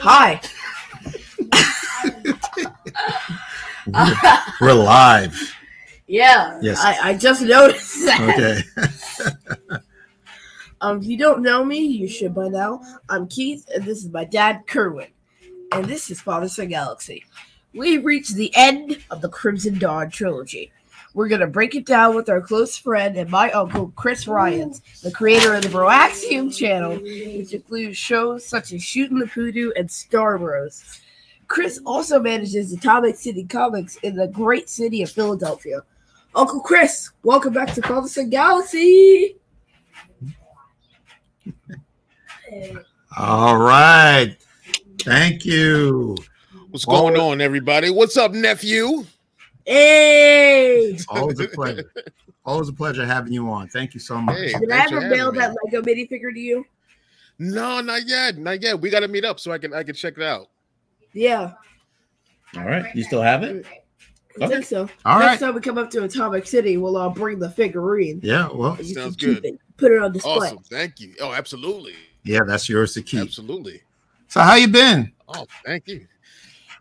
Hi. We're live. Yeah. Yes. I, I just noticed that. Okay. Um, if you don't know me, you should by now. I'm Keith, and this is my dad, Kerwin. And this is Father Son Galaxy. We've reached the end of the Crimson Dawn trilogy. We're going to break it down with our close friend and my uncle, Chris Ryons, the creator of the Broaxium channel, which includes shows such as Shooting the Poodoo and Star Bros. Chris also manages Atomic City Comics in the great city of Philadelphia. Uncle Chris, welcome back to Father Son Galaxy. All right. Thank you. What's going on, everybody? What's up, nephew? Hey! Always a pleasure. Always a pleasure having you on. Thank you so much. Hey. Did I ever mail that Lego minifigure to you? No, not yet, not yet. We got to meet up so I can I can check it out. Yeah, All right. You still have it? I think so. All Next right. time we come up to Atomic City, we'll uh, bring the figurine. Yeah. Well, You Sounds good. it, put it on display. Awesome, thank you. Oh, absolutely, yeah, that's yours to keep. absolutely. So how you been? Oh, thank you.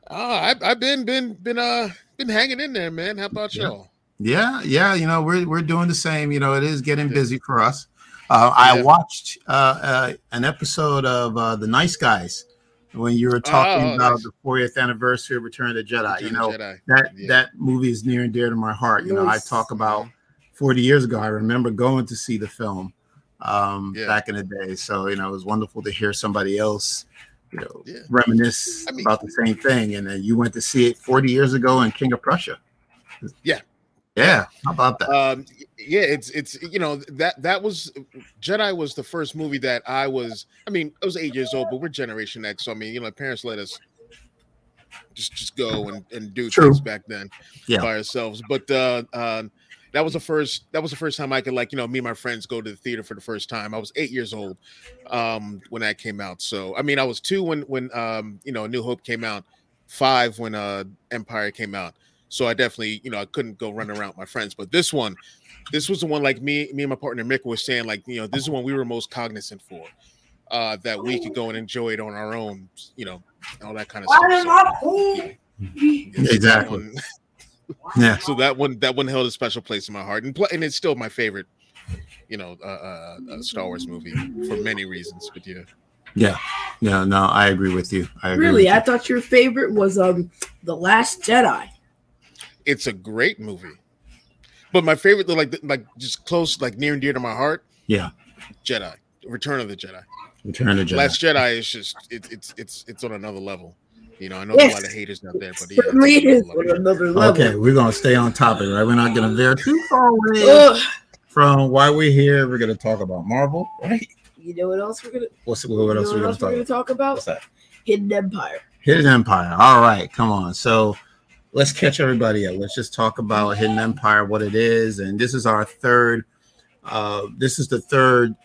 Oh, I, I've been been been uh been hanging in there, man. How about Yeah. y'all? Yeah, yeah, you know, we're we're doing the same. You know, it is getting busy for us. Uh, I watched uh, uh, an episode of uh, The Nice Guys when you were talking Oh, about nice. the 40th anniversary of Return of the Jedi. you know, Jedi. that Yeah. that movie is near and dear to my heart. You know, I talk about 40 years ago. I remember going to see the film um, Yeah. back in the day. So you know, it was wonderful to hear somebody else, you know, Yeah. reminisce I mean- about the same thing. And then you went to see it 40 years ago in King of Prussia. Yeah. Yeah. How about that? Um, yeah, it's it's you know that that was Jedi was the first movie that I was. I mean, I was eight years old, but we're Generation X, so I mean, you know, parents let us just just go and and do True. things back then Yeah. by ourselves. But uh, uh, that was the first that was the first time I could like you know me and my friends go to the theater for the first time. I was eight years old um, when that came out. So I mean, I was two when when um, you know New Hope came out, five when uh, Empire came out. So I definitely, you know, I couldn't go run around with my friends. But this one, this was the one like me, me and my partner Mick was saying, like, you know, this is one we were most cognizant for. Uh, that we could go and enjoy it on our own, you know, all that kind of stuff. So, yeah, so Exactly. one- Yeah. so that one, that one held a special place in my heart, and pl- and it's still my favorite, you know, uh, uh, uh, Star Wars movie for many reasons. But yeah, Yeah. Yeah. No, I agree with you. I agree Really, with I you. thought your favorite was um the Last Jedi. it's a great movie. But my favorite, like like just close, like near and dear to my heart, Yeah. Jedi, Return of the Jedi. Return of the Jedi. Last Jedi is just it, it's it's it's on another level. You know, I know there's a lot of haters out there, but yeah, Certainly it it's is on on another level. Okay, we're gonna stay on topic, right? We're not gonna veer too far away Ugh. from why we're here. We're gonna talk about Marvel, right? You know what else we're gonna? What's what you else know we're gonna else talk we're about? gonna talk about? What's that? Hidden Empire. Hidden Empire. All right, come on. So let's catch everybody up. Let's just talk about Hidden Empire, what it is, and this is our third. Uh, this is the third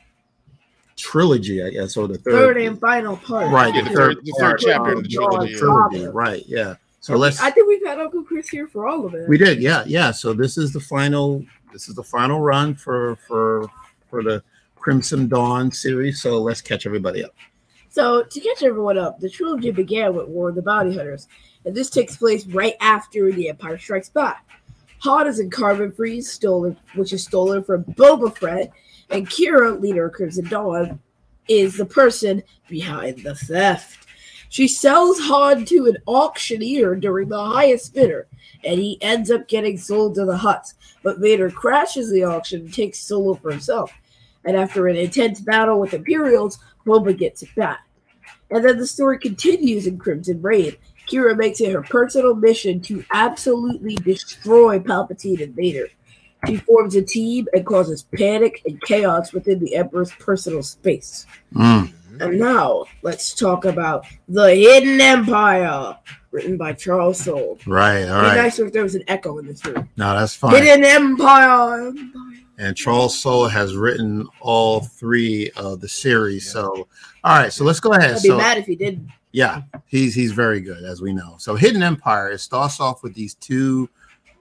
trilogy, I guess, or the third, Third and final part. right, Yeah, the the third, the third part chapter of in the the trilogy. trilogy, right? Yeah. So let's. I think we've had Uncle Chris here for all of it. We did, yeah, yeah. So this is the final. This is the final run for for for the Crimson Dawn series. So let's catch everybody up. So, to catch everyone up, the trilogy began with War of the Bounty Hunters, and this takes place right after The Empire Strikes Back. Han is in Carbon Freeze, stolen, which is stolen from Boba Fett, and Qi'ra, leader of Crimson Dawn, is the person behind the theft. She sells Han to an auctioneer during the highest bidder, and he ends up getting sold to the Hutts. But Vader crashes the auction and takes Solo for himself. And after an intense battle with Imperials, Boba gets it back. And then the story continues in Crimson Reign. Qi'ra makes it her personal mission to absolutely destroy Palpatine and Vader. She forms a team and causes panic and chaos within the Emperor's personal space. Mm, And now, let's talk about The Hidden Empire, written by Charles Soule. right, all It'd be right. nicer if there was an echo in this room. No, that's fine. Hidden Empire. And Charles Soule has written all three of the series. So, all right, so let's go ahead. I'd be So, mad if he didn't. yeah, he's he's very good, as we know. So, Hidden Empire it starts off with these two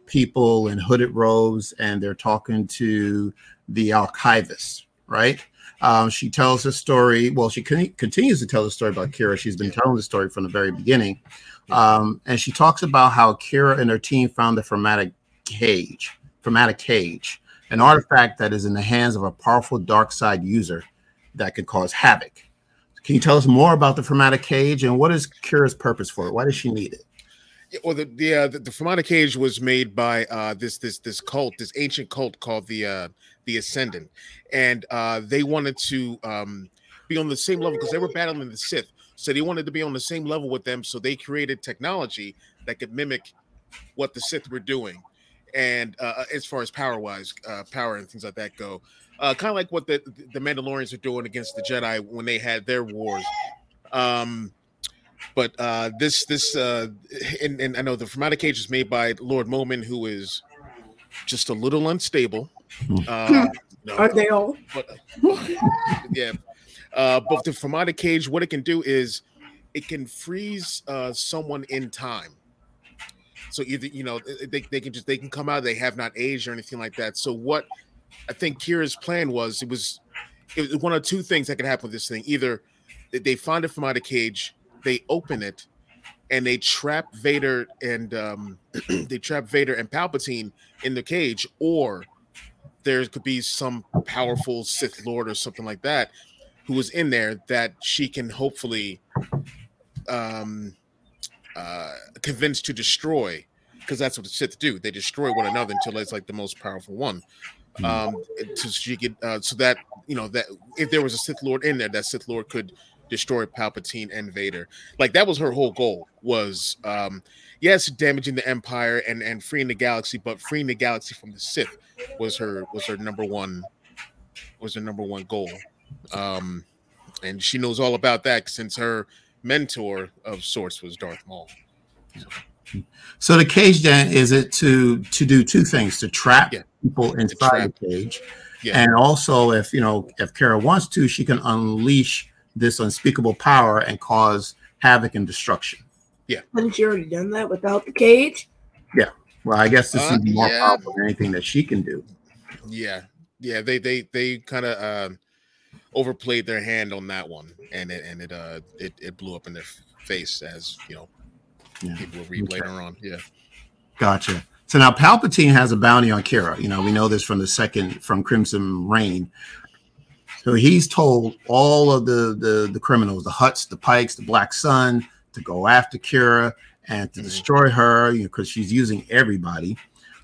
people in hooded robes, and they're talking to the archivist, right? Um, she tells the story. Well, she con- continues to tell the story about Qi'ra. She's been telling the story from the very beginning, um, and she talks about how Qi'ra and her team found the Fermata Cage, Fermata Cage, an artifact that is in the hands of a powerful dark side user that could cause havoc. Can you tell us more about the Fermata Cage and what is Qi'ra's purpose for it? Why does she need it? Well, the the, uh, the the Fermata Cage was made by uh, this this this cult, this ancient cult called the uh, the Ascendant, and uh, they wanted to um, be on the same level because they were battling the Sith, so they wanted to be on the same level with them. So they created technology that could mimic what the Sith were doing, and uh, as far as power wise, uh, power and things like that go, uh, kind of like what the the Mandalorians are doing against the Jedi when they had their wars. Um, but uh, this this uh, and, and I know the Fermata Cage is made by Lord Momin, who is just a little unstable. Uh, no, Aren't they all? but yeah, uh, but the Fermata Cage, what it can do is it can freeze uh, someone in time. So either you know they, they can just they can come out they have not aged or anything like that. So what I think Qi'ra's plan was it was it was one of two things that could happen with this thing. Either they- they find it Fermata cage, they open it, and they trap Vader and um, they trap Vader and Palpatine in the cage, or there could be some powerful Sith Lord or something like that who was in there that she can hopefully um, uh, convince to destroy, because that's what the Sith do. They destroy one another until it's like the most powerful one. Um, so she could, uh, so that you know that if there was a Sith Lord in there, that Sith Lord could destroy Palpatine and Vader. Like that was her whole goal. Was um, yes, damaging the Empire and and freeing the galaxy, but freeing the galaxy from the Sith was her was her number one was her number one goal. Um, and she knows all about that since her mentor of sorts was Darth Maul. So the cage then is it to to do two things: to trap Yeah. people inside trap. the cage, Yeah. and also if you know if Kara wants to, she can unleash this unspeakable power and cause havoc and destruction. Yeah. Hadn't she already done that without the cage? Yeah. Well, I guess this Uh, is more yeah. powerful than anything that she can do. Yeah, yeah, they they they kind of um, overplayed their hand on that one, and it and it uh it, it blew up in their face as you know Yeah. people will read Okay. later on. Yeah, Gotcha. So now Palpatine has a bounty on Qi'ra. You know, we know this from the second from Crimson Reign. So he's told all of the the, the criminals, the Hutts, the Pikes, the Black Sun, to go after Qi'ra and to Mhm. destroy her, you know, because she's using everybody.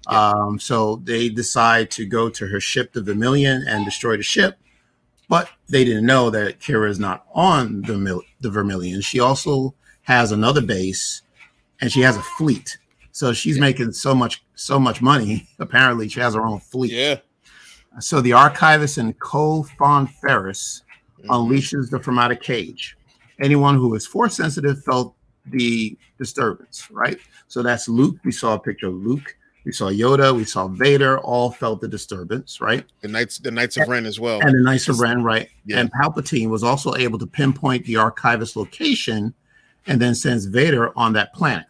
Yeah. Um, so they decide to go to her ship, the Vermilion, and destroy the ship. But they didn't know that Qi'ra is not on the Mil- the Vermilion. She also has another base, and she has a fleet. So she's Yeah. making so much so much money. Apparently, she has her own fleet. yeah. So the archivist and Cole Fawn Ferris Mhm. unleashes the Fermata Cage. Anyone who is force sensitive felt the disturbance, right? So that's Luke. We saw a picture of Luke. We saw Yoda. We saw Vader. All felt the disturbance, right? The knights, the Knights of Ren as well. And the Knights of Ren, right? Yeah. And Palpatine was also able to pinpoint the archivist location and then sends Vader on that planet.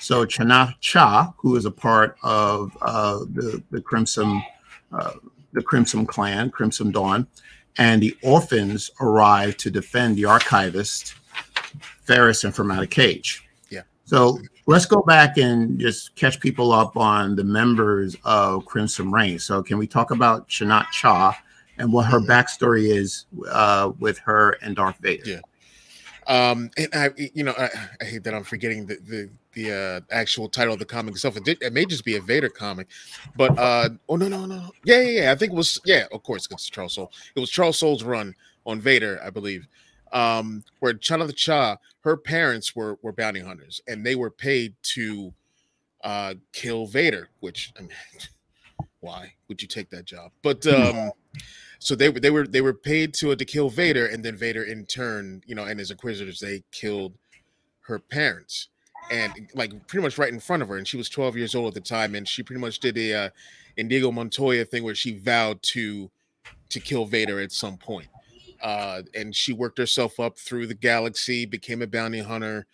So Chana Cha, who is a part of uh, the the Crimson uh, the Crimson Clan, Crimson Dawn, and the orphans arrive to defend the archivist, Ferris and Fermata Cage. Yeah. So let's go back and just catch people up on the members of Crimson Reign. So can we talk about Chanath Cha and what her backstory is uh, with her and Darth Vader? Yeah. Um, and I, you know, I, I hate that I'm forgetting the the the uh, actual title of the comic itself. It, did, it may just be a Vader comic, but uh, oh no, no, no, yeah, yeah, yeah. I think it was, yeah, of course, it's Charles Soule. It was Charles Soule's run on Vader, I believe. Um, where Chanath Cha, her parents were were bounty hunters, and they were paid to uh kill Vader. Which, I mean, why would you take that job? But um. So they were they were they were paid to to kill Vader, and then Vader in turn, you know, and his Inquisitors, they killed her parents, and like pretty much right in front of her. And she was 12 years old at the time, and she pretty much did a uh, Indigo Montoya thing where she vowed to to kill Vader at some point. Uh, and she worked herself up through the galaxy, became a bounty hunter,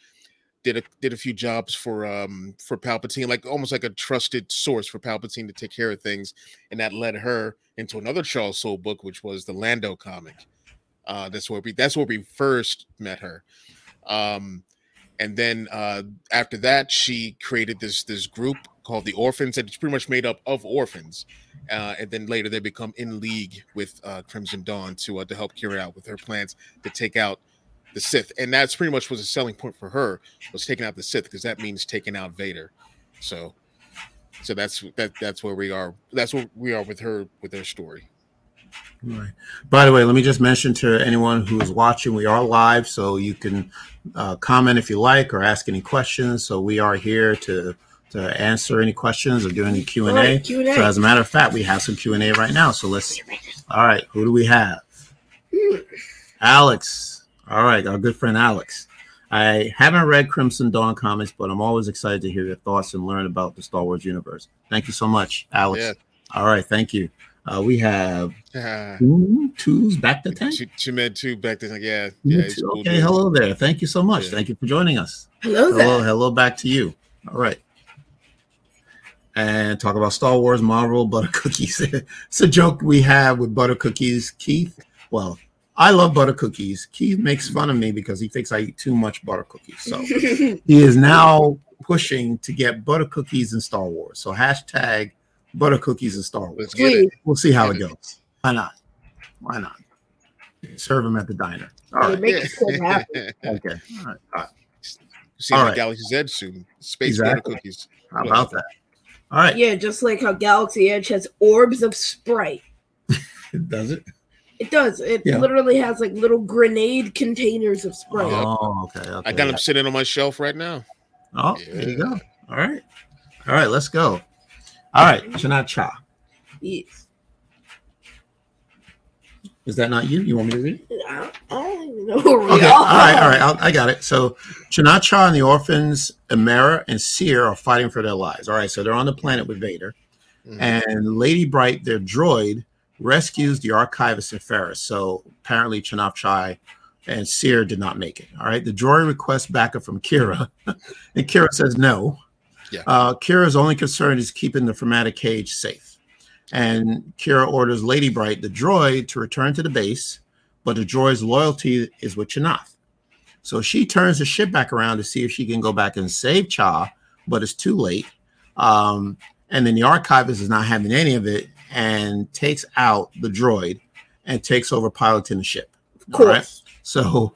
did a did a few jobs for um for Palpatine, like almost like a trusted source for Palpatine to take care of things, and that led her into another Charles Soule book, which was the Lando comic. Uh, that's where we that's where we first met her. Um, and then uh, after that, she created this this group called the Orphans, and it's pretty much made up of orphans. Uh, and then later they become in league with uh, Crimson Dawn to uh, to help Qi'ra out with her plans to take out the Sith, and that's pretty much was a selling point for her was taking out the Sith because that means taking out Vader. So, so that's that that's where we are. That's where we are with her with her story. Right. By the way, let me just mention to anyone who is watching, we are live, so you can uh, comment if you like or ask any questions. So we are here to to answer any questions or do any Q and A. So as a matter of fact, we have some Q and A right now. So let's. All right, who do we have? Alex. All right, our good friend Alex. I haven't read Crimson Dawn comics, but I'm always excited to hear your thoughts and learn about the Star Wars universe. Thank you so much, Alex. Yeah. All right, thank you. Uh, we have uh, two, two's back to tank. She, met two back to tank. Yeah. yeah cool okay. Dude. Hello there. Thank you so much. Yeah. Thank you for joining us. Hello there. Hello, hello back to you. All right. And talk about Star Wars, Marvel, butter cookies. it's a joke we have with butter cookies. Keith, well, I love butter cookies. Keith makes fun of me because he thinks I eat too much butter cookies. So he is now pushing to get butter cookies in Star Wars. So hashtag butter cookies and Star Wars. We'll see how it goes. Why not? Why not? Serve them at the diner. All right. Make it so happen. okay. All right. All right. See All right. Galaxy's Edge soon. Space exactly. butter cookies. How about that? All right. Yeah, just like how Galaxy Edge has orbs of Sprite. does it? It does. It yeah. literally has like little grenade containers of Sprite. Oh, okay. okay. I got them sitting on my shelf right now. Oh, yeah. there you go. All right. All right, let's go. All right, Chana Cha. Yes. Is that not you? You want me to read? I don't even know where we okay. are. All right, all right. I'll, i got it. So Chana Cha and the orphans, Imera and Seer, are fighting for their lives. All right, so they're on the planet with Vader. Mm-hmm. And Lady Bright, their droid, rescues the archivist and Ferrus. So apparently Chana Cha and Seer did not make it. All right. The droid requests backup from Qi'ra, and Qi'ra says no. Yeah. Uh, Qi'ra's only concern is keeping the Fermata cage safe. And Qi'ra orders Lady Bright, the droid, to return to the base, but the droid's loyalty is with C'Nath. So she turns the ship back around to see if she can go back and save Cha, but it's too late. Um, and then the archivist is not having any of it and takes out the droid and takes over piloting the ship. Of course. All right. So,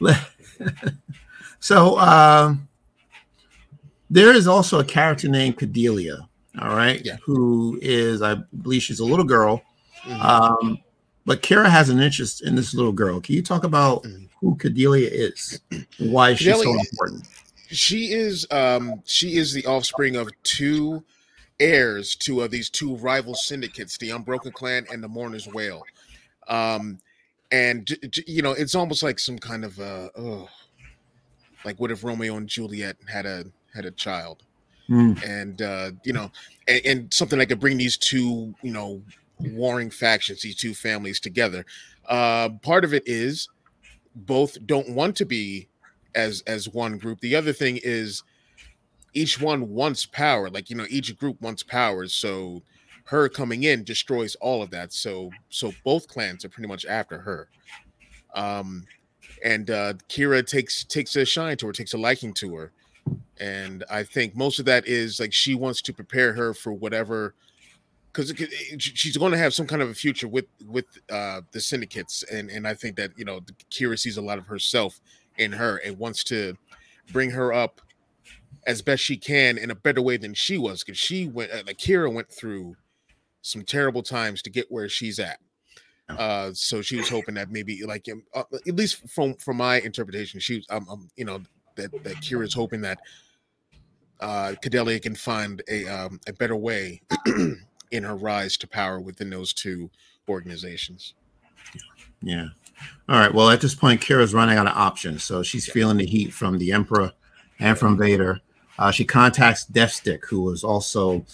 so um, there is also a character named Cadeliah, all right, yeah. who is, I believe she's a little girl. Mm-hmm. Um, but Kara has an interest in this little girl. Can you talk about mm-hmm. who Cadeliah is? Why she's so important? She is um she is the offspring of two heirs to uh, these two rival syndicates, the Unbroken Clan and the Mourner's Wail. Um and you know, it's almost like some kind of uh oh, like what if Romeo and Juliet had a had a child, mm. and uh, you know, and, and, something that could bring these two, you know, warring factions, these two families together. Uh, part of it is both don't want to be as as one group. The other thing is each one wants power. Like you know, each group wants power. So her coming in destroys all of that. So so both clans are pretty much after her. Um, and uh, Qi'ra takes takes a shine to her, takes a liking to her and I think most of that is like she wants to prepare her for whatever because she's going to have some kind of a future with with uh, the syndicates, and and I think that you know Qi'ra sees a lot of herself in her and wants to bring her up as best she can in a better way than she was because she went uh, like Qi'ra went through some terrible times to get where she's at. Uh, so she was hoping that maybe like um, uh, at least from from my interpretation, she was um, um you know that that Qi'ra's hoping that uh, Cadeliah can find a um, a better way in her rise to power within those two organizations. Yeah. All right. Well, at this point, Qi'ra's running out of options, so she's yeah. feeling the heat from the Emperor and from Vader. Uh, she contacts Deathstick, who is also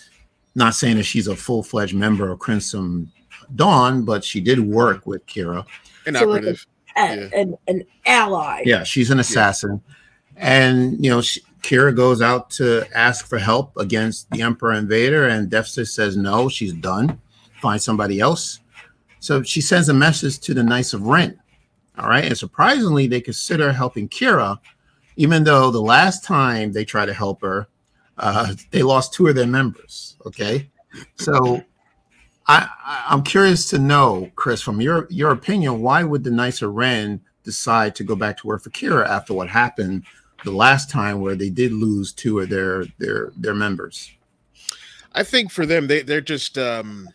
not saying that she's a full fledged member of Crimson Dawn, but she did work with Qi'ra. An so operative. Like a, a, yeah. an, an ally. Yeah, she's an assassin. Yeah And you know, she, Qi'ra goes out to ask for help against the Emperor and Vader, and Deathstick says no, she's done. Find somebody else. So she sends a message to the Knights of Ren. All right, and surprisingly, they consider helping Qi'ra, even though the last time they tried to help her, uh, they lost two of their members. Okay, so I, I am curious to know, Chris, from your your opinion, why would the Knights of Ren decide to go back to work for Qi'ra after what happened the last time, where they did lose two of their their their members? I think for them, they they're just um,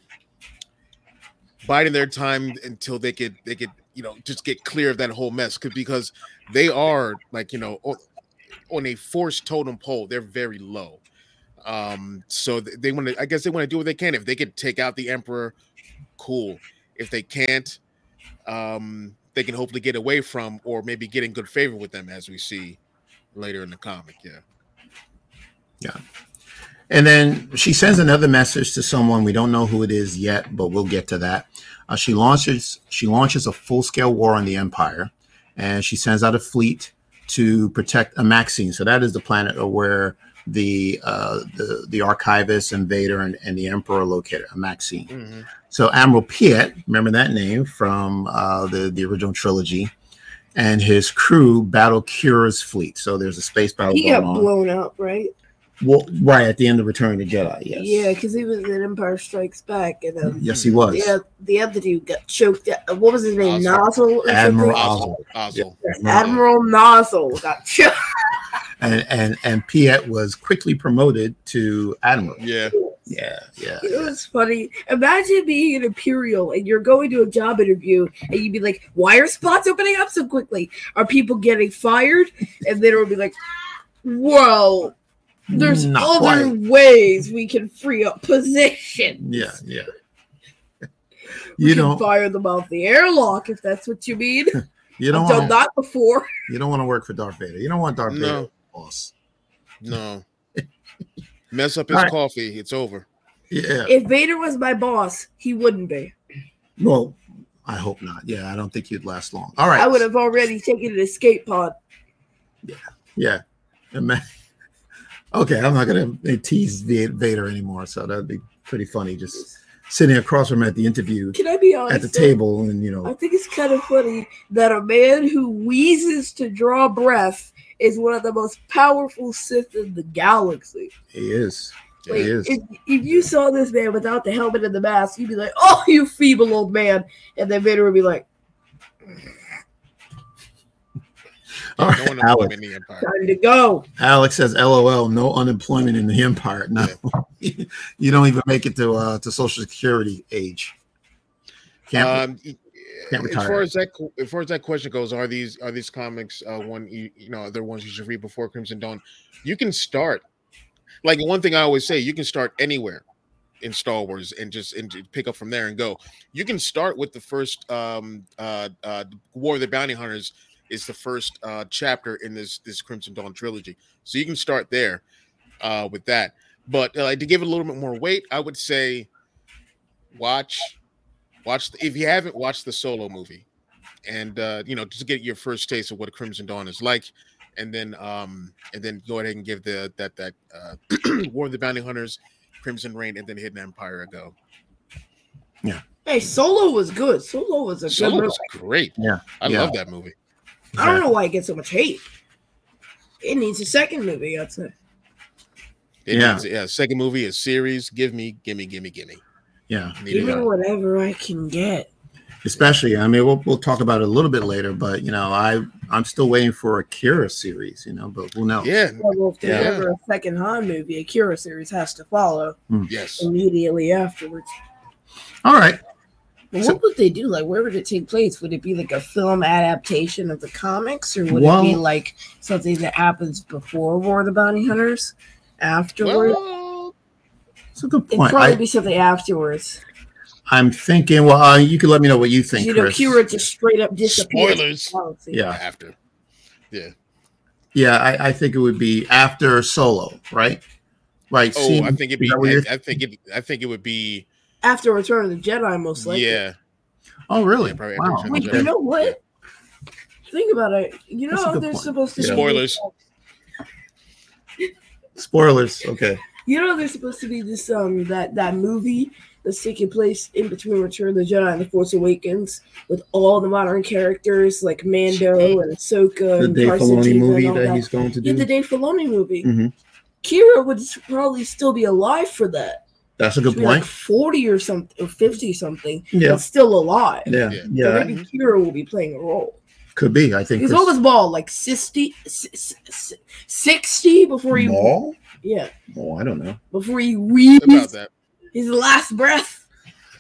biding their time until they could they could you know just get clear of that whole mess because they are like you know on a forced totem pole they're very low. Um so they want to i guess they want to do what they can. If they could take out the emperor cool. If they can't um they can hopefully get away from or maybe get in good favor with them as we see later in the comic yeah yeah and then she sends another message to someone we don't know who it is yet but we'll get to that uh, she launches she launches a full scale war on the Empire, and she sends out a fleet to protect Amaxine. So that is the planet where the uh, the the archivist and Vader and, and the Emperor are located, Amaxine. Mm-hmm. So Admiral Piet, remember that name from uh, the the original trilogy, and his crew battle Qi'ra's fleet. So there's a space battle. He got on. blown up, right? Well, right at the end of Return of the Jedi, yes. Yeah, because he was in Empire Strikes Back, and um, yes, he was. Yeah, the other dude got choked. Out. What was his name? Nozzle. Admiral Ozzel. Ozzel. Admiral Nozzle got choked. and and and Piet was quickly promoted to admiral. Yeah. Yeah, yeah. It was funny. Imagine being an Imperial and you're going to a job interview and you'd be like, "Why are spots opening up so quickly? Are people getting fired?" And then it would be like, "Well, there's Not other quite. ways we can free up positions. Yeah, yeah. We you don't fire them off the airlock if that's what you mean. you don't I've wanna, done that before. You don't want to work for Darth Vader. You don't want Darth no. Vader boss. No. Mess up his right. coffee, it's over. Yeah. If Vader was my boss, he wouldn't be. Well, I hope not. Yeah, I don't think he'd last long. All right. I would have already taken an escape pod. Yeah. Yeah. Okay, I'm not gonna tease Vader anymore, so that'd be pretty funny. Just sitting across from him at the interview. Can I be honest? At the table, and you know, I think it's kind of funny that a man who wheezes to draw breath is one of the most powerful Sith in the galaxy. He is. Like, he is. If, if, you saw this man without the helmet and the mask, you'd be like, "Oh, you feeble old man," and then Vader would be like. All right, no Alex. Time to go. Alex says, "LOL, no unemployment in the empire. No, yeah. you don't even make it to uh, to social security age. Can't, um, can't retire. As far as that, as far as that question goes, are these are these comics uh, one you, you know they're ones you should read before Crimson Dawn? You can start. Like one thing I always say, you can start anywhere in Star Wars and just and pick up from there and go. You can start with the first um, uh, uh, War of the Bounty Hunters is the first uh, chapter in this this Crimson Dawn trilogy. So you can start there uh, with that. But uh, to give it a little bit more weight, I would say watch watch the, if you haven't watched the solo movie, and uh, you know just get your first taste of what a Crimson Dawn is like, and then um and then go ahead and give the that that uh, War of the Bounty Hunters, Crimson Reign, and then Hidden Empire a go. Yeah. Hey, Solo was good. Solo was a Solo good was great. Yeah, I yeah. love that movie. I don't know why it gets so much hate. It needs a second movie, I'd say. It yeah. Needs, yeah. Second movie, a series. Give me, give me, give me, give me. Yeah. Give me whatever I can get. Especially, I mean, we'll, we'll talk about it a little bit later, but you know, I I'm still waiting for a Qi'ra series, you know, but who knows? Yeah. Well, if there's yeah. ever a second Han movie, a Qi'ra series has to follow. Mm. Yes. Immediately afterwards. All right. Well, what would they do? Like, where would it take place? Would it be like a film adaptation of the comics, or would well, it be like something that happens before War of the Bounty Hunters, afterwards? Well, it's a good point. It'd probably I, be something afterwards. I'm thinking. Well, uh, you can let me know what you think. You know, Qi'ra just straight up disappears. Spoilers. Yeah. After. Yeah. Yeah, I, I, think it would be after Solo, right? Right. Oh, See, I think it'd be. I, I think it. I think it would be after Return of the Jedi, most likely. Yeah. Oh, really? Yeah, wow. Wait, you know what? Think about it. You know, they're point. supposed to spoilers. Spoilers. Okay. You know, there's supposed to be this um that that movie that's taking place in between Return of the Jedi and The Force Awakens with all the modern characters like Mando and Ahsoka The and Dave Carson Filoni Teva movie and all that he's going to do. yeah, do. the Dave Filoni movie. Mhm. Qi'ra would probably still be alive for that. That's a good She'd like point. forty or something, or fifty something, Yeah. but still alive. Yeah. Yeah. So Yeah. maybe Qi'ra will be playing a role. Could be. I think. He's Chris- always bald, like 60, s- s- s- 60 before he, Maul? Yeah, Oh, I don't know. before he About that. his last breath.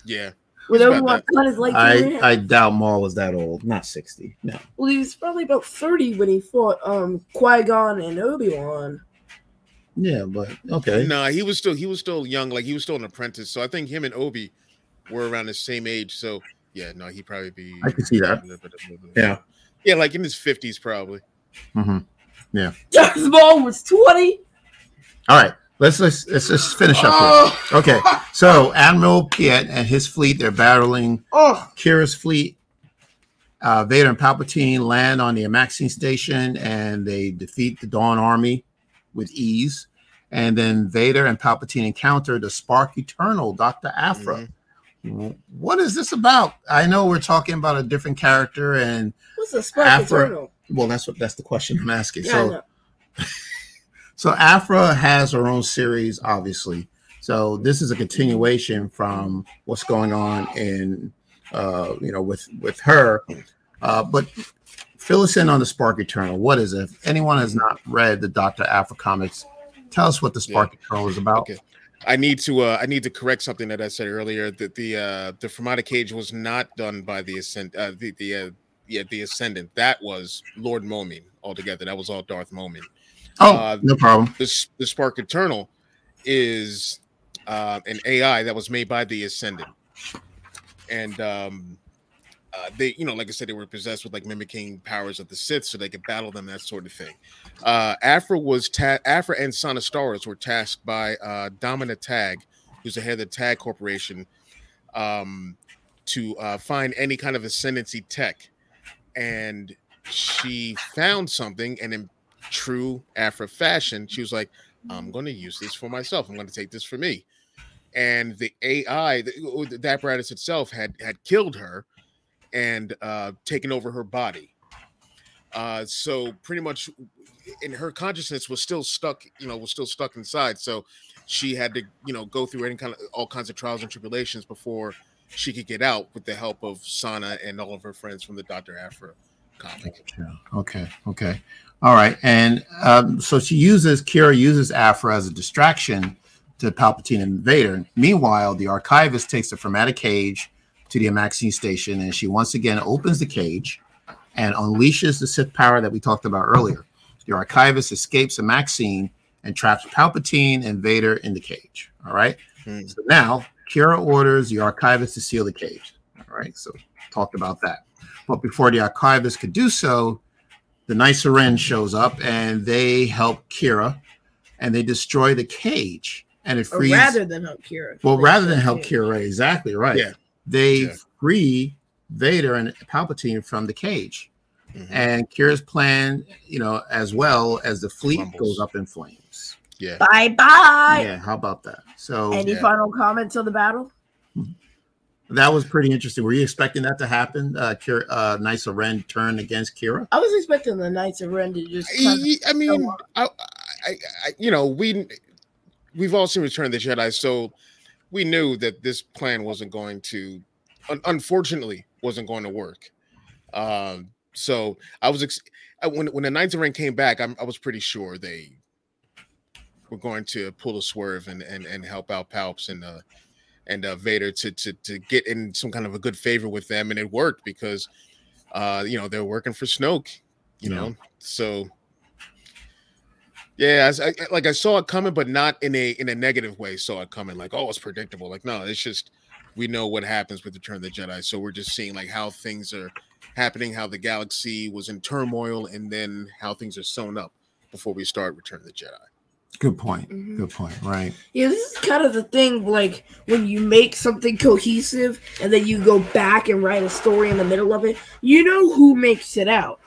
Yeah. When It's about everyone cut his legs I I doubt Maul was that old. Not sixty. No. Well, he was probably about 30 when he fought um Qui Gon and Obi Wan. Yeah, but okay. No, he was still he was still young, like he was still an apprentice. So I think him and Obi were around the same age. So yeah, no, he'd probably be. I can see that. Yeah. Yeah, like in his fifties, probably. Mm-hmm. Yeah. Darth Maul was 20. All right. Let's let's let's just finish up Oh, here. Okay. So Admiral Piet and his fleet they're battling oh, Qi'ra's fleet. Uh, Vader and Palpatine land on the Amaxine station and they defeat the Dawn Army with ease. And then Vader and Palpatine encounter the Spark Eternal, Dr. Aphra. Mhm. What is this about? I know we're talking about a different character, and what's a Spark Aphra- Eternal? well, that's what that's the question I'm asking. Yeah, so. So Aphra has her own series, obviously. So this is a continuation from what's going on in, uh, you know, with with her. Uh, but fill us in on the Spark Eternal. What is it? If anyone has not read the Doctor Aphra comics, tell us what the Spark Eternal is about. Okay. I need to uh I need to correct something that I said earlier that the uh the Fermata cage was not done by the ascend uh the the uh, yeah the ascendant that was Lord Momin altogether that was all Darth Momin Oh, Uh, no problem. this the Spark Eternal is uh, an AI that was made by the Ascendant, and um, uh, they, you know, like I said, they were possessed with like mimicking powers of the Sith, so they could battle them, that sort of thing. Uh, Aphra was ta- Aphra and Sana Starros were tasked by uh, Domina Tag, who's the head of the Tag Corporation, um, to uh, find any kind of ascendancy tech, and she found something, and in true Aphra fashion, she was like, I'm going to use this for myself. I'm going to take this for me. And the AI, the, the apparatus itself, had had killed her and uh, taken over her body. Uh, so pretty much, in her consciousness was still stuck. You know, was still stuck inside. So she had to, you know, go through any kind of all kinds of trials and tribulations before she could get out with the help of Sana and all of her friends from the Doctor Aphra comic. Yeah. Okay. Okay. All right. And um, so she uses Qi'ra uses Aphra as a distraction to Palpatine and Vader. Meanwhile, the archivist takes her Fermata cage to the Amaxine station, and she once again opens the cage and unleashes the Sith power that we talked about earlier. The archivist escapes Amaxine and traps Palpatine and Vader in the cage. All right. Hmm. So now Qi'ra orders the archivist to seal the cage. All right. So talked about that. But before the archivist could do so, the Knights of Ren shows up and they help Qi'ra and they destroy the cage and it Or frees. rather than help Qi'ra. well, rather than help yeah. Qi'ra, exactly right. Yeah. They Yeah. free Vader and Palpatine from the cage. Mhm. And Qi'ra's plan, you know, as well as the fleet Crumbles. goes up in flames. Yeah. Bye bye. yeah, how about that? So Any Yeah. final comments on the battle? That was pretty interesting. Were you expecting that to happen? Uh, Qi'ra, uh, Knights of Ren turn against Qi'ra? I was expecting the Knights of Ren to just. I I mean. I, I, I, you know, we we've all seen Return of the Jedi, so we knew that this plan wasn't going to, un- unfortunately, wasn't going to work. Um, so I was ex- I- when when the Knights of Ren came back, I'm, I was pretty sure they were going to pull a swerve and and, and help out Palps and uh and uh, Vader to to to get in some kind of a good favor with them, and it worked because uh you know they're working for Snoke, you Yeah. know, so. Yeah, I, I- like I saw it coming, but not in a in a negative way. Saw it coming, like oh, it's predictable. Like no, it's just we know what happens with Return of the Jedi, so we're just seeing like how things are happening, how the galaxy was in turmoil, and then how things are sewn up before we start Return of the Jedi. Good point. Mhm. Good point. Right. Yeah, this is kind of the thing. Like when you make something cohesive and then you go back and write a story in the middle of it, you know who makes it out.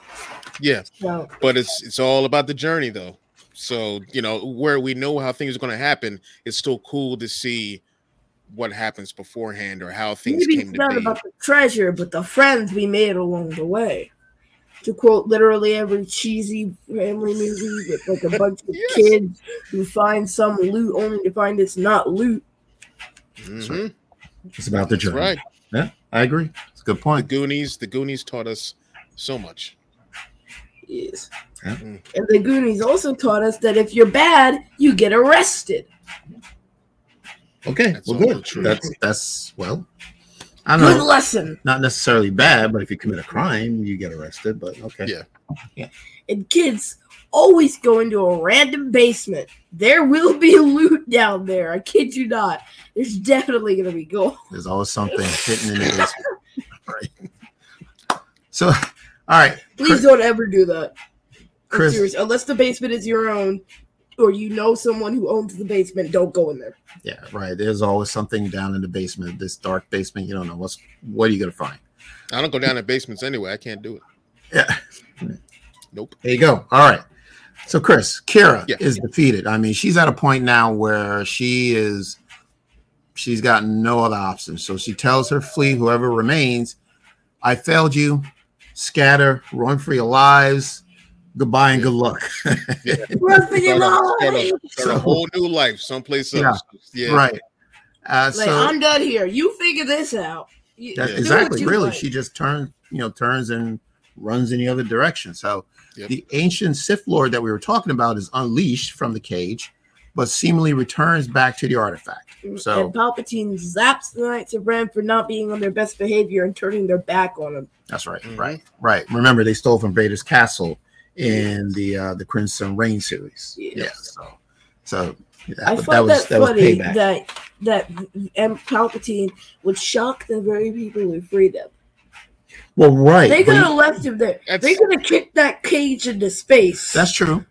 Yeah, So but it's it's all about the journey, though. So you know where we know how things are going to happen, it's still cool to see what happens beforehand or how things Maybe came it's to not be. about the treasure, but the friends we made along the way. To quote literally every cheesy family movie with like a bunch of Yes. kids who find some loot only to find it's not loot. Mhm. It's about the That's journey. right. Yeah, I agree. It's a good point. The. Goonies, the Goonies taught us so much. Yes. Yeah. And the Goonies also taught us that if you're bad, you get arrested. Okay, That's well, good. true. That's that's well. I don't Good know. lesson. Not necessarily bad, but if you commit a crime, you get arrested. But okay. Yeah. Yeah. And kids always go into a random basement. There will be loot down there. I kid you not. There's definitely gonna be gold. There's always something hidden in the basement. right. So, all right, Please don't ever do that. Chris. serious. Unless the basement is your own, or you know someone who owns the basement, don't go in there. Yeah, right. There's always something down in the basement. This dark basement. You don't know what's what are you gonna find. I don't go down in basements anyway. I can't do it. Yeah. Nope. There you go. All right. So, Chris, Qi'ra Yeah. is defeated. I mean, she's at a point now where she is, she's got no other options. So she tells her fleet, whoever remains, I failed you, scatter, run for your lives, goodbye and good luck. Run your Start a, start life. a- start a whole new life someplace else. Yeah. Right. Uh, Like so I'm done here. You figure this out. You- That- do exactly. Really, like. she just turns, you know, turns and runs in the other direction. So Yep. the ancient Sith Lord that we were talking about is unleashed from the cage, but seemingly returns back to the artifact. So and Palpatine zaps the Knights of Ren for not being on their best behavior and turning their back on him. that's right. Mhm. Right. Right. Remember, they stole from Vader's castle in the uh the Crimson Reign series. Yeah. Yeah. So so that, I that find was that, that was funny payback. that that M- Palpatine would shock the very people who freed him. well, right. They but could you- have left him there. That's- They could have kicked that cage into space. that's true.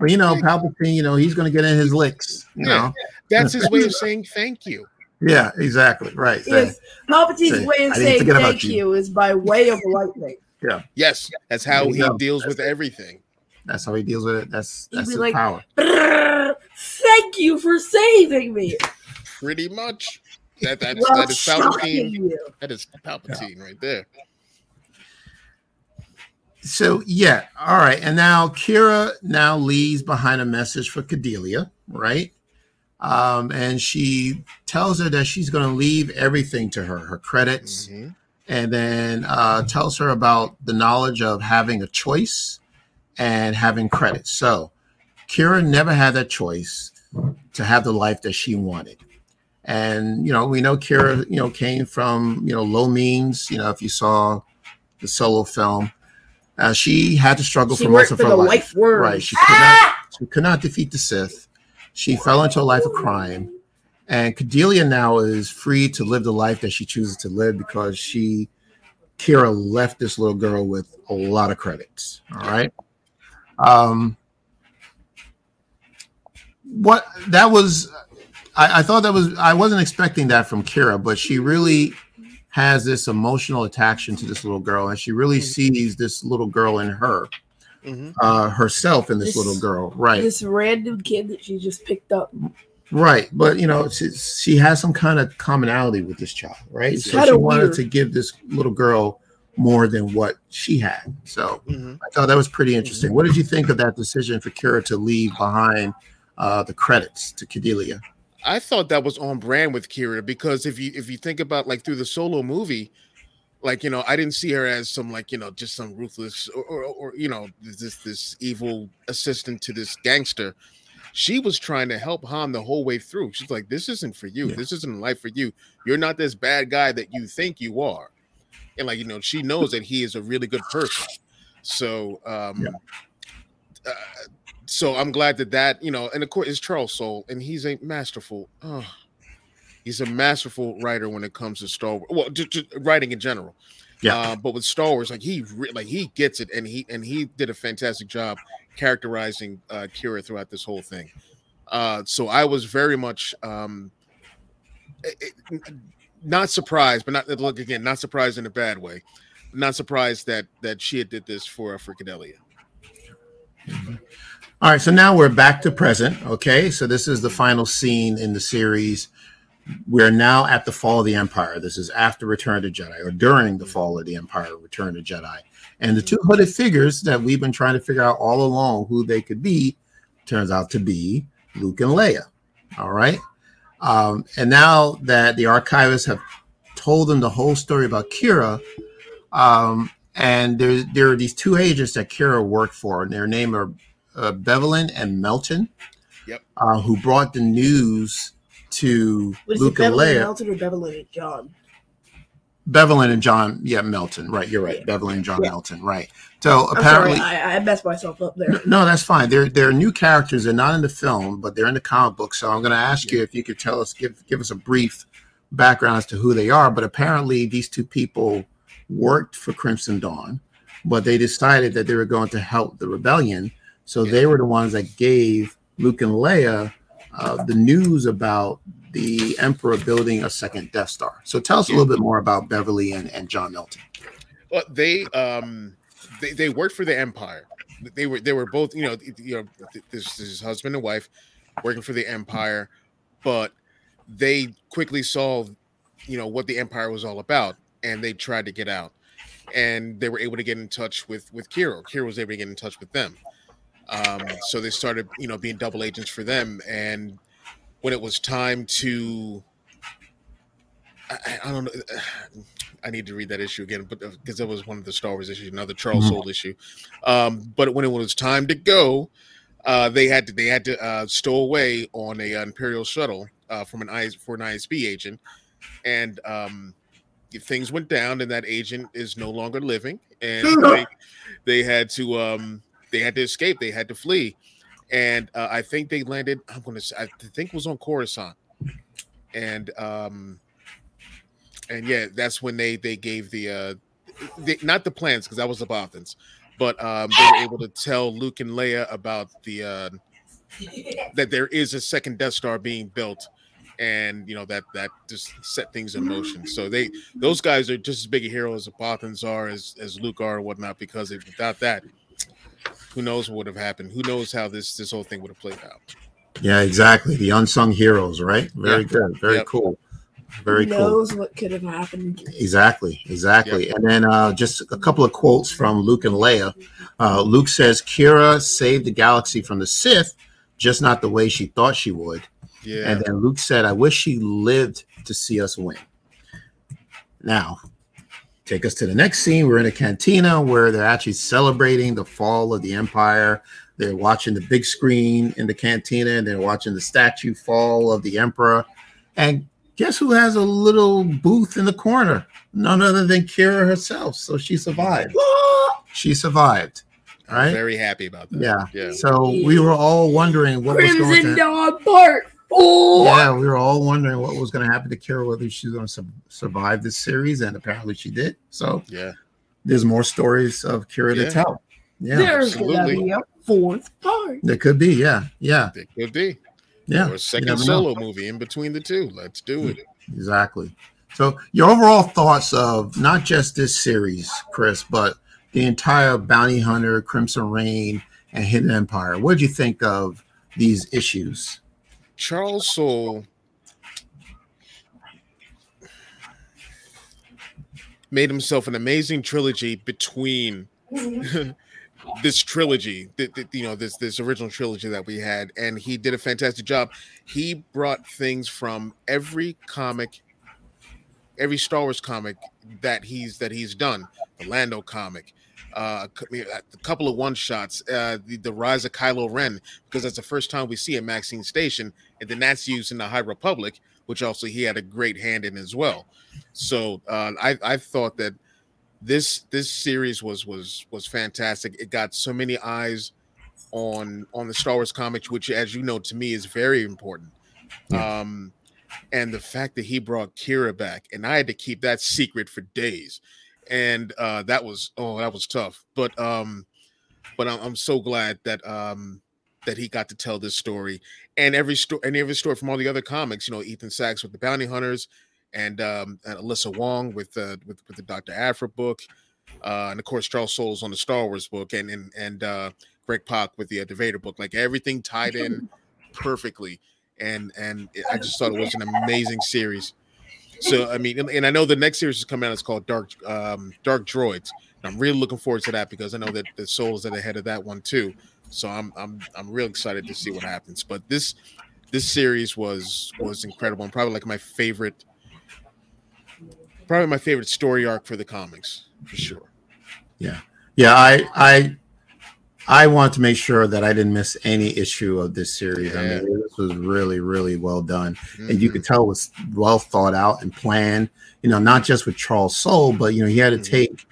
But you know, Palpatine, you know, he's gonna get in his licks. You Yeah. know. That's his way of saying thank you. Yeah. Exactly. Right. yes. Palpatine's say, way of saying thank you." you. is by way of lightning. Yes, that's how he go. deals with it. everything. That's how he deals with it. That's He'd that's be his like- power. Thank you for saving me. Pretty much. That that's While that is Palpatine. you. That is Palpatine right there. So yeah, all right. And now Qi'ra now leaves behind a message for Cordelia, right? Um, and she tells her that she's going to leave everything to her, her credits, Mhm. And then uh, tells her about the knowledge of having a choice and having credit. So Qi'ra never had that choice to have the life that she wanted. And you know, we know Qi'ra, you know, came from you know low means. You know, if you saw the solo film, uh, she had to struggle She for most of for her the life. White Right? She could not. She could not defeat the Sith. She fell into a life of crime, and Cordelia now is free to live the life that she chooses to live because she, Qi'ra, left this little girl with a lot of credits. All right. Um. What that was, I, I thought that was I wasn't expecting that from Qi'ra, but she really has this emotional attachment to this little girl, and she really sees this little girl in her, Mhm. uh, herself in this, This- little girl, right? This random kid that she just picked up. Right, but you know, she, she has some kind of commonality with this child, right? It's So she wanted weird. to give this little girl more than what she had. So Mhm. I thought that was pretty interesting. What did you think of that decision for Qi'ra to leave behind uh, the credits to Cordelia? I thought that was on brand with Qi'ra because if you if you think about like through the solo movie, like you know, I didn't see her as some like you know just some ruthless or or, or you know this this evil assistant to this gangster. She was trying to help Han the whole way through. She's like, "This isn't for you. Yeah. This isn't life for you. You're not this bad guy that you think you are." And like you know, she knows that he is a really good person. So, um, uh, so I'm glad that that you know, and of course, it's Charles Soule, and he's a masterful. Oh, he's a masterful writer when it comes to Star Wars. Well, just, writing in general. Yeah. Uh, but with Star Wars, like he re- like he gets it, and he and he did a fantastic job characterizing uh, Qi'ra throughout this whole thing. Uh, so I was very much um, it- not surprised, but not look again, not surprised in a bad way. Not surprised that that she had did this for for Cordelia. All right, so now we're back to present. Okay, so this is the final scene in the series. We're now at the fall of the Empire. This is after Return to Jedi, or during the fall of the Empire, Return to Jedi. And the two hooded figures that we've been trying to figure out all along who they could be turns out to be Luke and Leia. All right. Um, and now that the archivists have told them the whole story about Qi'ra, um, and there, there are these two agents that Qi'ra worked for, and their name are uh, Bevelin and Melton, Yep. uh, who brought the news to What is Luke it, and Beverly Leia. Melton or Bevelin and John? Bevelin and John, yeah, Melton, right? You're right. Yeah. Bevelin and John Yeah. Melton, right? So I'm apparently, sorry, I, I messed myself up there. no, that's fine. They're they're new characters. They're not in the film, but they're in the comic book. So I'm going to ask you if you could tell us, give give us a brief background as to who they are. But apparently, these two people worked for Crimson Dawn, but they decided that they were going to help the rebellion. So they were the ones that gave Luke and Leia uh, the news about the Emperor building a second Death Star. So tell us a little bit more about Beverly and, and John Milton. Well, they um they, they worked for the Empire. They were they were both you know you know this, this is husband and wife working for the Empire, but they quickly saw you know what the Empire was all about, and they tried to get out, and they were able to get in touch with with Qi'ra. Qi'ra was able to get in touch with them, um, so they started you know being double agents for them, and when it was time to I, I- don't know. I need to read that issue again, but because that was one of the Star Wars issues, another Charles Mhm. Soule issue. Um, but when it was time to go, uh, they had to they had to uh, stow away on a Imperial shuttle uh, from an IS for an ISB agent, and um, things went down, and that agent is no longer living, and they, they had to um, they had to escape, they had to flee, and uh, I think they landed. I'm to say I think it was on Coruscant, and um, and yeah, that's when they they gave the uh, they, not the plans because that was the Bothans, but um, they were able to tell Luke and Leia about the uh, that there is a second Death Star being built, and you know that that just set things in motion. So they those guys are just as big a hero as the Bothans are, as as Luke are, and whatnot. Because if, without that, who knows what would have happened? Who knows how this this whole thing would have played out? Yeah, exactly. The unsung heroes, right? Very Yeah. good. Very Yep. cool. Very Who cool. knows what could have happened? Exactly, exactly. And then uh, just a couple of quotes from Luke and Leia. Uh, Luke says, Qi'ra saved the galaxy from the Sith, just not the way she thought she would. Yeah, And then Luke said, I wish she lived to see us win. Now, take us to the next scene. We're in a cantina where they're actually celebrating the fall of the Empire. They're watching the big screen in the cantina and they're watching the statue fall of the Emperor. And guess who has a little booth in the corner? None other than Qi'ra herself. So she survived. She survived. All right. very happy about that. Yeah. yeah. So we were all wondering what was going Crimson to Dawn Part Four. yeah, we were all wondering what was going to happen to Qi'ra, whether she's going to su- survive this series, and apparently she did. So Yeah, there's more stories of Qi'ra Yeah. to tell. Yeah, There's gonna absolutely. be a fourth part. there could be. Yeah, yeah, it could be. yeah. or a second never know. solo movie in between the two. Let's do it. Exactly. So your overall thoughts of not just this series, Chris, but the entire Bounty Hunter, Crimson Reign, and Hidden Empire. What did you think of these issues? Charles Soule made himself an amazing trilogy between this trilogy, th- th- you know, this this original trilogy that we had, and he did a fantastic job. He brought things from every comic, every Star Wars comic that he's that he's done. The Lando comic, uh, a couple of one shots, uh, the, the rise of Kylo Ren, because that's the first time we see Amaxine Station, and then that's used in the High Republic, which also he had a great hand in as well. So uh, I I thought that this this series was was was fantastic. It got so many eyes on on the Star Wars comics, which, as you know, to me is very important. Um, and the fact that he brought Qi'ra back, and I had to keep that secret for days, and uh, that was oh that was tough. But um, but I'm, I'm so glad that um that he got to tell this story and every story and every story from all the other comics. You know, Ethan Sacks with the Bounty Hunters, and um, and Alyssa Wong with uh, with with the Doctor Aphra book. uh, and of course Charles Soule's on the Star Wars book, and and and uh, Greg Pak with the uh, the Vader book. Like everything tied in perfectly, and and I just thought it was an amazing series. So I mean, and, I know the next series is coming out. It's called Dark um, Dark Droids. I'm really looking forward to that because I know that the Soule is at the head of that one too. So I'm I'm I'm real excited to see what happens. But this this series was was incredible and probably like my favorite probably my favorite story arc for the comics for sure. Yeah. Yeah, I I I want to make sure that I didn't miss any issue of this series. I mean, this was really, really well done. and you could tell it was well thought out and planned. You know, not just with Charles Soule, but you know, he had to Mhm. take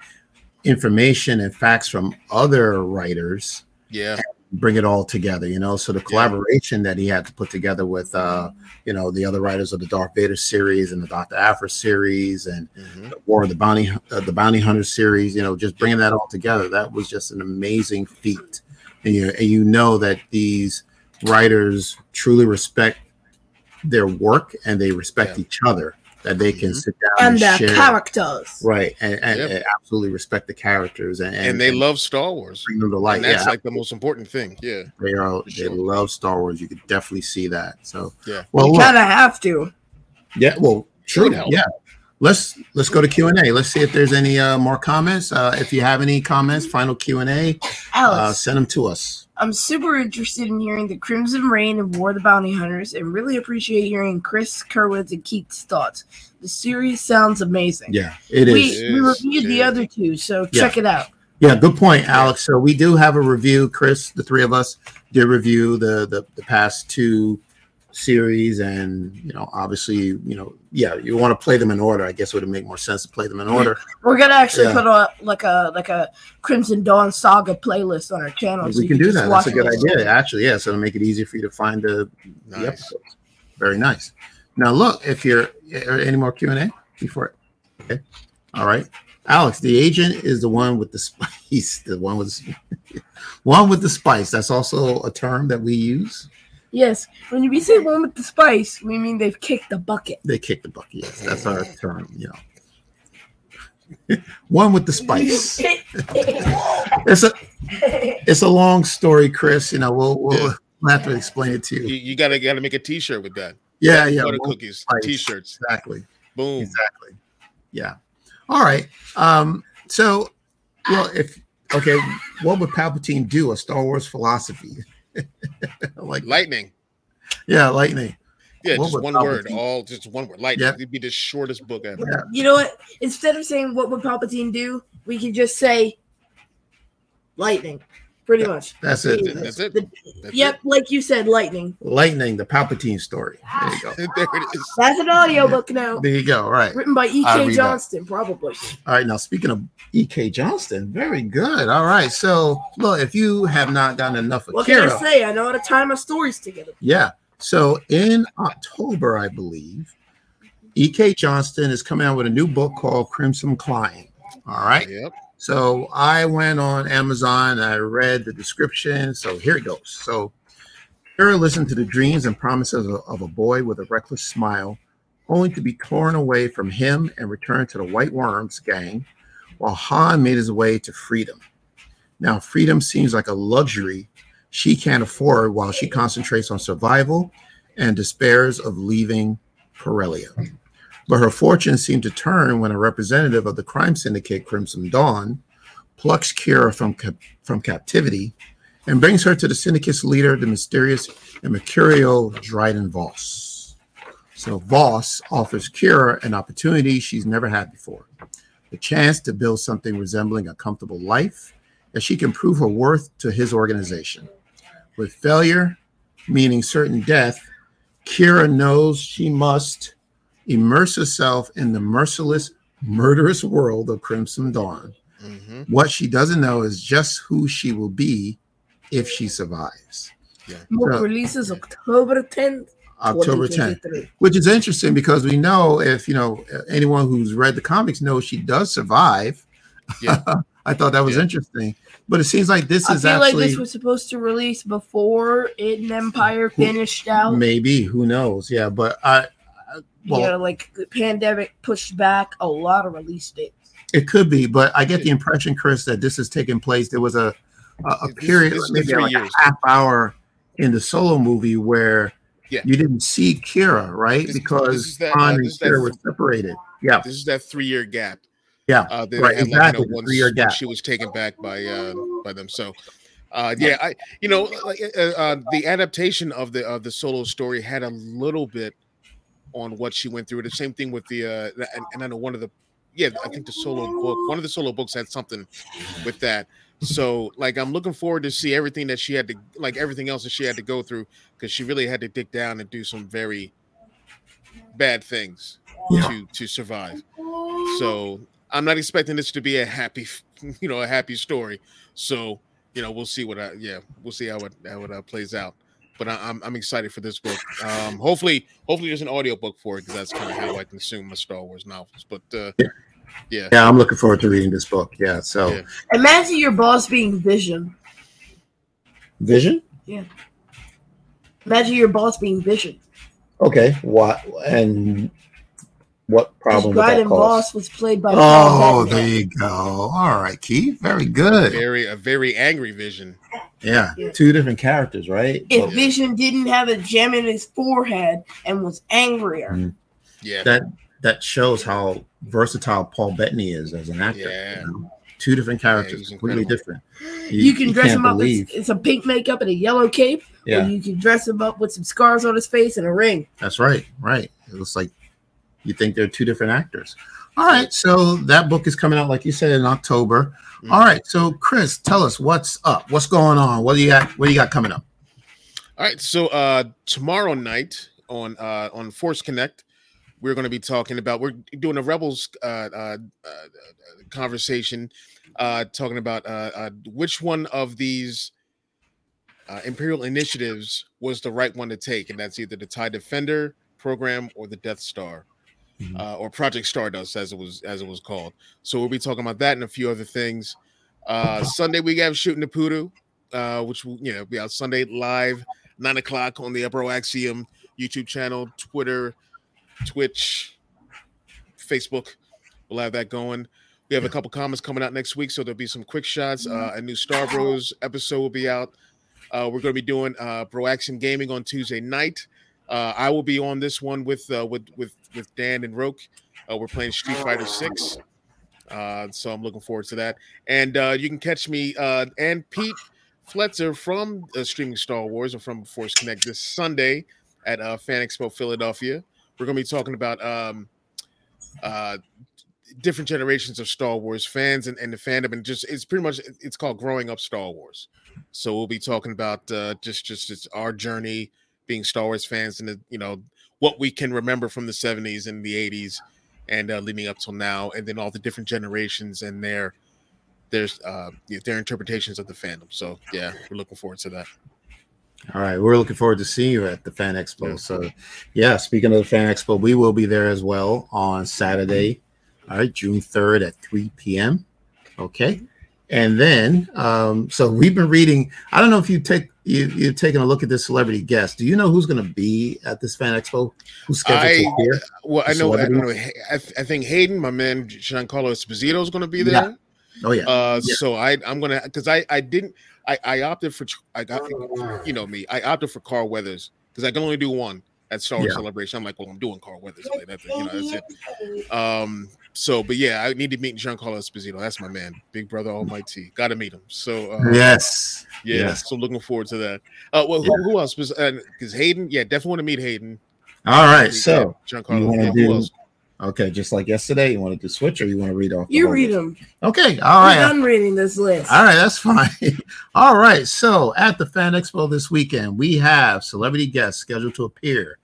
information and facts from other writers, yeah, bring it all together. You know, so the collaboration that he had to put together with, uh, you know, the other writers of the Darth Vader series and the Doctor Aphra series and Mhm. the War of the Bounty, uh, the Bounty Hunter series. You know, just bringing that all together, that was just an amazing feat. And you and you know that these writers truly respect their work and they respect Yeah. each other. That they can Mhm. sit down and and, the share, characters. right? And, and, Yep. and absolutely respect the characters and, and, they love Star Wars. bring them to light. and that's Yeah, like the most important thing. Yeah, they are. for They sure. love Star Wars. You could definitely see that. So Yeah. Well, you kind of have to. Yeah, well, true. Should. Yeah. Let's let's go to Q and A. Let's see if there's any uh, more comments. Uh, if you have any comments, final Q and A, uh, send them to us. I'm super interested in hearing the Crimson Reign and War of the Bounty Hunters, and really appreciate hearing Chris Kerwin's and Keith's thoughts. The series sounds amazing. Yeah, it we. It we is, reviewed it the is. other two, so Yeah. check it out. Yeah, good point, Alex. So we do have a review. Chris, the three of us did review the the, the past two series, and you know, obviously, you know, yeah, you want to play them in order. I guess it would make more sense to play them in order. We're gonna actually Yeah. put a like a like a Crimson Dawn Saga playlist on our channel. we you can do just that. That's a good it. idea, actually. Yeah, so to make it easier for you to find the, the episodes. Very nice. Now, look, if you're are any more Q and A before it. Okay. All right. Alex, the agent is the one with the spice. The one with one with the spice. That's also a term that we use. Yes, when we say one with the spice, we mean they've kicked the bucket. They kicked the bucket. Yes, that's our term. You know, one with the spice. It's a it's a long story, Chris. You know, we'll we'll, we'll have to explain it to You, you. you gotta gotta make a T-shirt with that. Yeah, yeah, butter cookies, spice. T-shirts. exactly. Boom. Exactly. Yeah. All right. Um, so well, if okay, what would Palpatine do? A Star Wars philosophy. like Lightning. yeah, lightning. Yeah, What just would one word. Palpatine- All just one word. Lightning. Yeah. It'd be the shortest book ever. Yeah. You know what? Instead of saying what would Palpatine do, we can just say lightning. Pretty much. That's it. That's it. The- That's yep, like you said, lightning. Lightning, the Palpatine story. There you go. there it is. That's an audiobook now. There you go. All right. Written by E.K. read that. Johnston, probably. All right. Now, speaking of E.K. Johnston, very good. All right. So, look, if you have not gotten enough of What can I say? I know how to tie my stories together. Yeah. So in October, I believe, E.K. Johnston is coming out with a new book called Crimson Climb. All right. Yep. So I went on Amazon I read the description. So here it goes. So Qi'ra listened to the dreams and promises of, of a boy with a reckless smile, only to be torn away from him and return to the White Worms gang, while Han made his way to freedom. Now, freedom seems like a luxury she can't afford while she concentrates on survival and despairs of leaving Corellia. But her fortune seem to turn when a representative of the crime syndicate Crimson Dawn plucks Qi'ra from, cap- from captivity and brings her to the syndicate's leader, the mysterious and mercurial Dryden Voss. So Voss offers Qi'ra an opportunity she's never had before the chance to build something resembling a comfortable life that she can prove her worth to his organization. With failure, meaning certain death, Qi'ra knows she must immerse herself in the merciless, murderous world of Crimson Dawn. hmm What she doesn't know is just who she will be if she survives. Book So- releases October 10th. October 10th, which is interesting because we know if you know anyone who's read the comics knows she does survive. Yeah. I thought that was Yeah. interesting, but it seems like this I is feel like this was supposed to release before Hidden Empire finished out. maybe who knows? Yeah, but I, Well, yeah, like the pandemic pushed back a lot of release dates. It could be, but I get the impression, Chris, that this is taking place. There was a a, a period, this is the maybe three like years. a half hour in the solo movie where Yeah. you didn't see Qi'ra, right? This- because this that, Han uh, and this Qi'ra were separated. Yeah, This is that three year gap. yeah. Uh, Right, had, exactly, Like, you know, once, three-year gap. she was taken back by uh, by them. So, uh, yeah, I you know like uh, uh, the adaptation of the of the solo story had a little bit on what she went through. The same thing with the uh, and, and I know one of the yeah I think the solo book one of the solo books had something with that. So like I'm looking forward to see everything that she had to like everything else that she had to go through because she really had to dig down and do some very bad things Yeah. to to survive. So I'm not expecting this to be a happy, you know, a happy story. So you know, we'll see what I yeah, we'll see how it how it uh, plays out. But I, I'm I'm excited for this book. Um, hopefully, hopefully there's an audiobook for it because that's kind of how I consume my Star Wars novels. But uh, Yeah. yeah, Yeah, I'm looking forward to reading this book. Yeah, so Yeah. Imagine your boss being Vision. Vision. Yeah. Imagine your boss being Vision. Okay, what and what problem would that Dryden cause? boss was played by. Oh, Bettany. there you go. All right, Keith. Very good. very a very angry vision. Yeah, Yeah. two different characters, right? If But Vision didn't have a gem in his forehead and was angrier, Mhm. Yeah, that that shows how versatile Paul Bettany is as an actor. Yeah. you know? Two different characters, he's completely different. you, can dress him up believe- in, in some pink makeup and a yellow cape, or Yeah, you can dress him up with some scars on his face and a ring. that's right. Right. It looks like you think they're two different actors. All right, so that book is coming out, like you said, in October. Mhm. All right, so Chris, tell us what's up. What's going on? What do you got? What do you got coming up? All right, so uh tomorrow night on uh on Force Connect, we're going to be talking about we're doing a Rebels uh, uh, uh conversation, uh talking about uh, uh which one of these uh, Imperial initiatives was the right one to take, and that's either the TIE Defender program or the Death Star. Mhm. Uh, or Project Stardust, as it was as it was called. So we'll be talking about that and a few other things. Uh, Sunday we have shooting the poodoo, uh, which will you know be out Sunday live nine o'clock on the Broaxium YouTube channel, Twitter, Twitch, Facebook. We'll have that going. We have a couple comments coming out next week, so there'll be some quick shots. Uh, a new Star Bros episode will be out. Uh, we're going to be doing uh, Bro Action Gaming on Tuesday night. Uh, I will be on this one with uh, with with with Dan and Roke. Uh, we're playing Street Fighter Six, uh, so I'm looking forward to that. And uh, you can catch me uh, and Pete Fletzer from uh, Streaming Star Wars or from Force Connect this Sunday at uh, Fan Expo Philadelphia. We're going to be talking about um, different generations of Star Wars fans and, and the fandom, and just it's pretty much it's called growing up Star Wars. So we'll be talking about just just just our journey being Star Wars fans and the, you know what we can remember from the 70s and the 80s and uh, leading up till now, and then all the different generations and their there's uh, their interpretations of the fandom. So yeah, we're looking forward to that. All right, we're looking forward to seeing you at the Fan Expo. Yeah. So, yeah, speaking of the Fan Expo, we will be there as well on Saturday, all right, June 3rd at 3 p.m. Okay. And then, um, so we've been reading. I don't know if you take you you've taken a look at this celebrity guest. Do you know who's going to be at this Fan Expo? Who's scheduled I- to appear? Well, I know, I, know. I, I think Hayden, my man Giancarlo Esposito, is going to be Yeah. there. Oh yeah, Uh, Yeah. so I I'm gonna because I I didn't I I opted for I got you know me I opted for Carl Weathers because I can only do one at Star Wars Yeah. Celebration. I'm like, well, I'm doing Carl Weathers. Like, that's, you know, that's it. Um, so, but yeah, I need to meet Giancarlo Esposito. That's my man, Big Brother Almighty. Got to meet him. So, uh, yes, yeah, yes. so looking forward to that. Uh, well, who, who else? Because Hayden, yeah, definitely want to meet Hayden. All right, so Giancarlo. wanna Yeah, who do- else? okay, just like yesterday, you want to do switch or you want to read off? You read list? them. Okay, all I'm right. done reading this list. All right, that's fine. All right, so at the Fan Expo this weekend, we have celebrity guests scheduled to appear.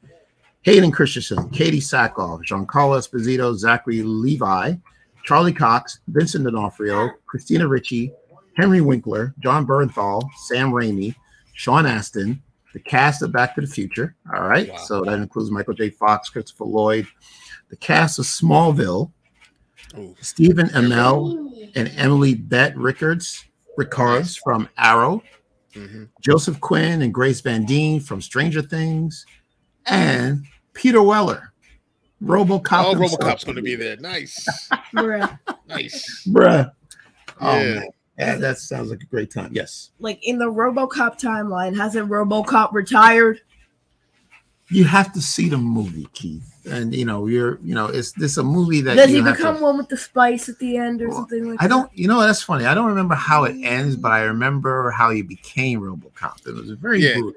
Hayden Christensen, Katee Sackhoff, Giancarlo Esposito, Zachary Levi, Charlie Cox, Vincent D'Onofrio, Christina Ricci, Henry Winkler, Jon Bernthal, Sam Raimi, Sean Astin, the cast of Back to the Future. All right, Wow. so that includes Michael J. Fox, Christopher Lloyd, the cast of Smallville, Ooh, Stephen Amell, and Emily Bett Rickards, Rickards from Arrow, mhm. Joseph Quinn and Grace Van Dien from Stranger Things, and Peter Weller RoboCop. Oh, himself. RoboCop's going to be there. Nice, Bruh. nice. bruh. Oh Yeah. yeah, that sounds like a great time. Yes, Like in the RoboCop timeline, hasn't RoboCop retired? you have to see the movie, Keith. And you know, you're, you know, it's this a movie that Does you he become to, one with the spice at the end or Well, something like I don't, you know, that's funny. I don't remember how it ends, but I remember how he became RoboCop. It was a very Yeah. brutal.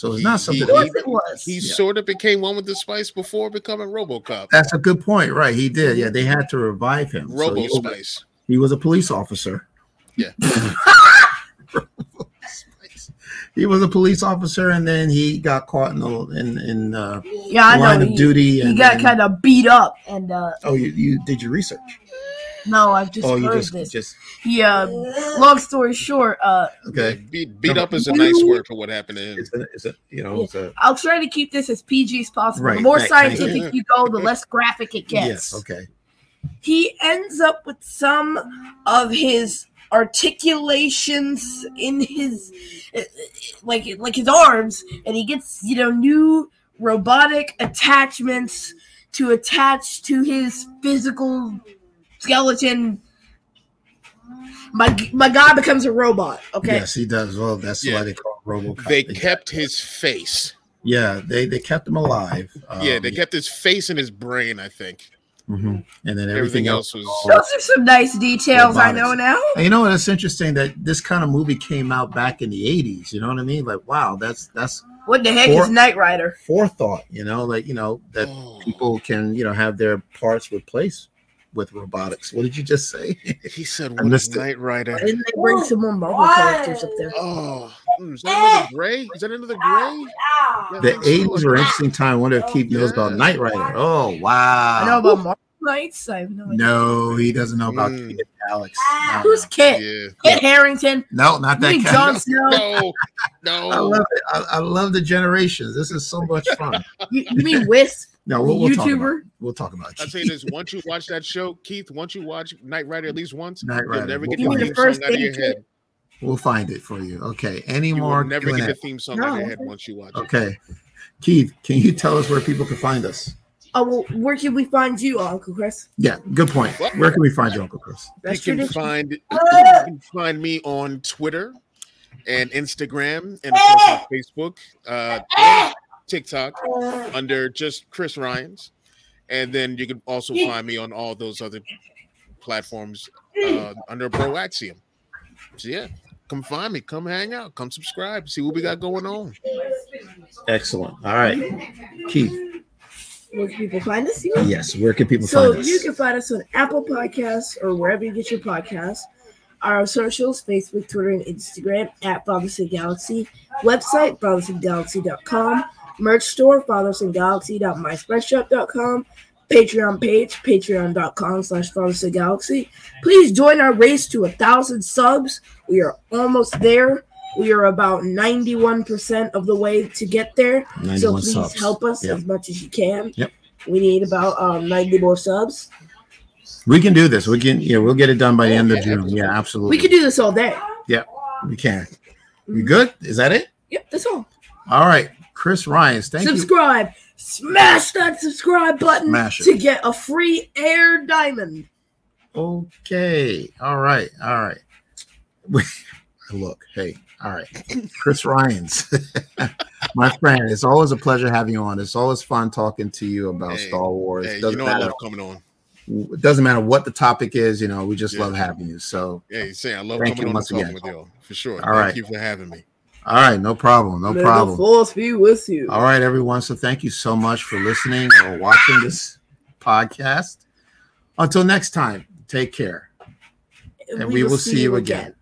So it's not something. He- was. He Yeah. sort of became one with the spice before becoming RoboCop. That's a good point, right? He did. Yeah, mm-hmm. they had to revive him. So Robo he, Spice. he was a police officer. Yeah. he was a police officer, and then he got caught in the in in uh, yeah, I line know. of He, duty. he and got kind of beat up, and uh, Oh, you, you did your research? no, I've just oh, you heard just this. just He, uh, long story short, uh, okay. Beat, beat up is a nice word for what happened to him. It's a, it's a you know it's a I'll try to keep this as PG as possible. Right, the more right, thank scientific you go, the less graphic it gets. yes. Okay. He ends up with some of his articulations in his uh, like like his arms and he gets you know new robotic attachments to attach to his physical skeleton my my guy becomes a robot okay Yes, he does. Well, that's Yeah. why they call him RoboCop. They kept his face. yeah, they they kept him alive. yeah, Um, they kept his face and his brain, I think. Mhm. and then everything, Everything else. else was was- those are some nice details i know now And you know what? It's interesting that this kind of movie came out back in the '80s. You know what I mean? Like, wow, that's that's what the heck Or- is knight rider forethought. You know, like you know that Oh, people can you know have their parts replaced with robotics. What did you just say? he said, I missed is. Knight Rider?" didn't they bring some more marvel characters up there Oh, is that another gray? Is that another gray? Yeah, the '80s were an interesting time. I wonder if Keith knows about Knight Rider. Oh wow! I know about Marvel Knights. I have no idea. No, he doesn't know about Mm. Kid Alex. No, Who's Kit? Yeah. Kit Harington. no, not that mean kind. Jon Snow? No, I love it. I, I love the generations. This is so much fun. You, you mean Wisp? No, we'll, we'll talk about. YouTuber? We'll talk about. I it. say this: once you watch that show, Keith, once you watch Knight Rider at least once, Knight you'll Rider. never We'll You the mean the first song out of your thing- head. We'll find it for you. Okay. Any You more? will never Q&A? get the theme song out of your head once you watch it. Okay. Keith, can you tell us where people can find us? Oh, well, where can we find you, Uncle Chris? Yeah, good point. What? Where can we find you, Uncle Chris? That's you can tradition. find you can find me on Twitter and Instagram and of course on Facebook, uh, TikTok under just Chris Ryons, and then you can also find me on all those other platforms uh, under Broaxium. So yeah, come find me, come hang out, come subscribe, see what we got going on. Excellent. All right. Keith, Where can people find us? You mean? yes, where can people So find us? So you can find us on Apple Podcasts or wherever you get your podcasts. Our socials, Facebook, Twitter, and Instagram at Father Son Galaxy. Website, fathersongalaxy.com. Merch store, fathersongalaxy.myspreadshop.com. Patreon page, patreon.com slash fathersongalaxy. Please join our race to a thousand subs. We are almost there. We are about 91% of the way to get there. So please subs. help us Yep. as much as you can. Yep. We need about um, 90 more subs. We can do this. We can, yeah, we'll get it done by the end of June. Yeah, absolutely. We can do this all day. Yeah, we can. We good? Is that it? Yep, that's all. All right. Chris Ryons, thank you. subscribe. Smash that subscribe button to get a free air diamond. Okay. All right. All right. Look, hey, all right. Chris Ryons, my friend, it's always a pleasure having you on. It's always fun talking to you about Hey, Star Wars. Hey, you doesn't know I matter. love coming on. It doesn't matter what the topic is. You know, we just Yeah. love having you. So, Yeah, you say I love coming you on and once talking again. with y'all for sure. All Thank right. you for having me. All right, no problem, no May problem. the force be with you. All right, everyone. So, thank you so much for listening or watching this podcast. Until next time, take care, and we will see you again.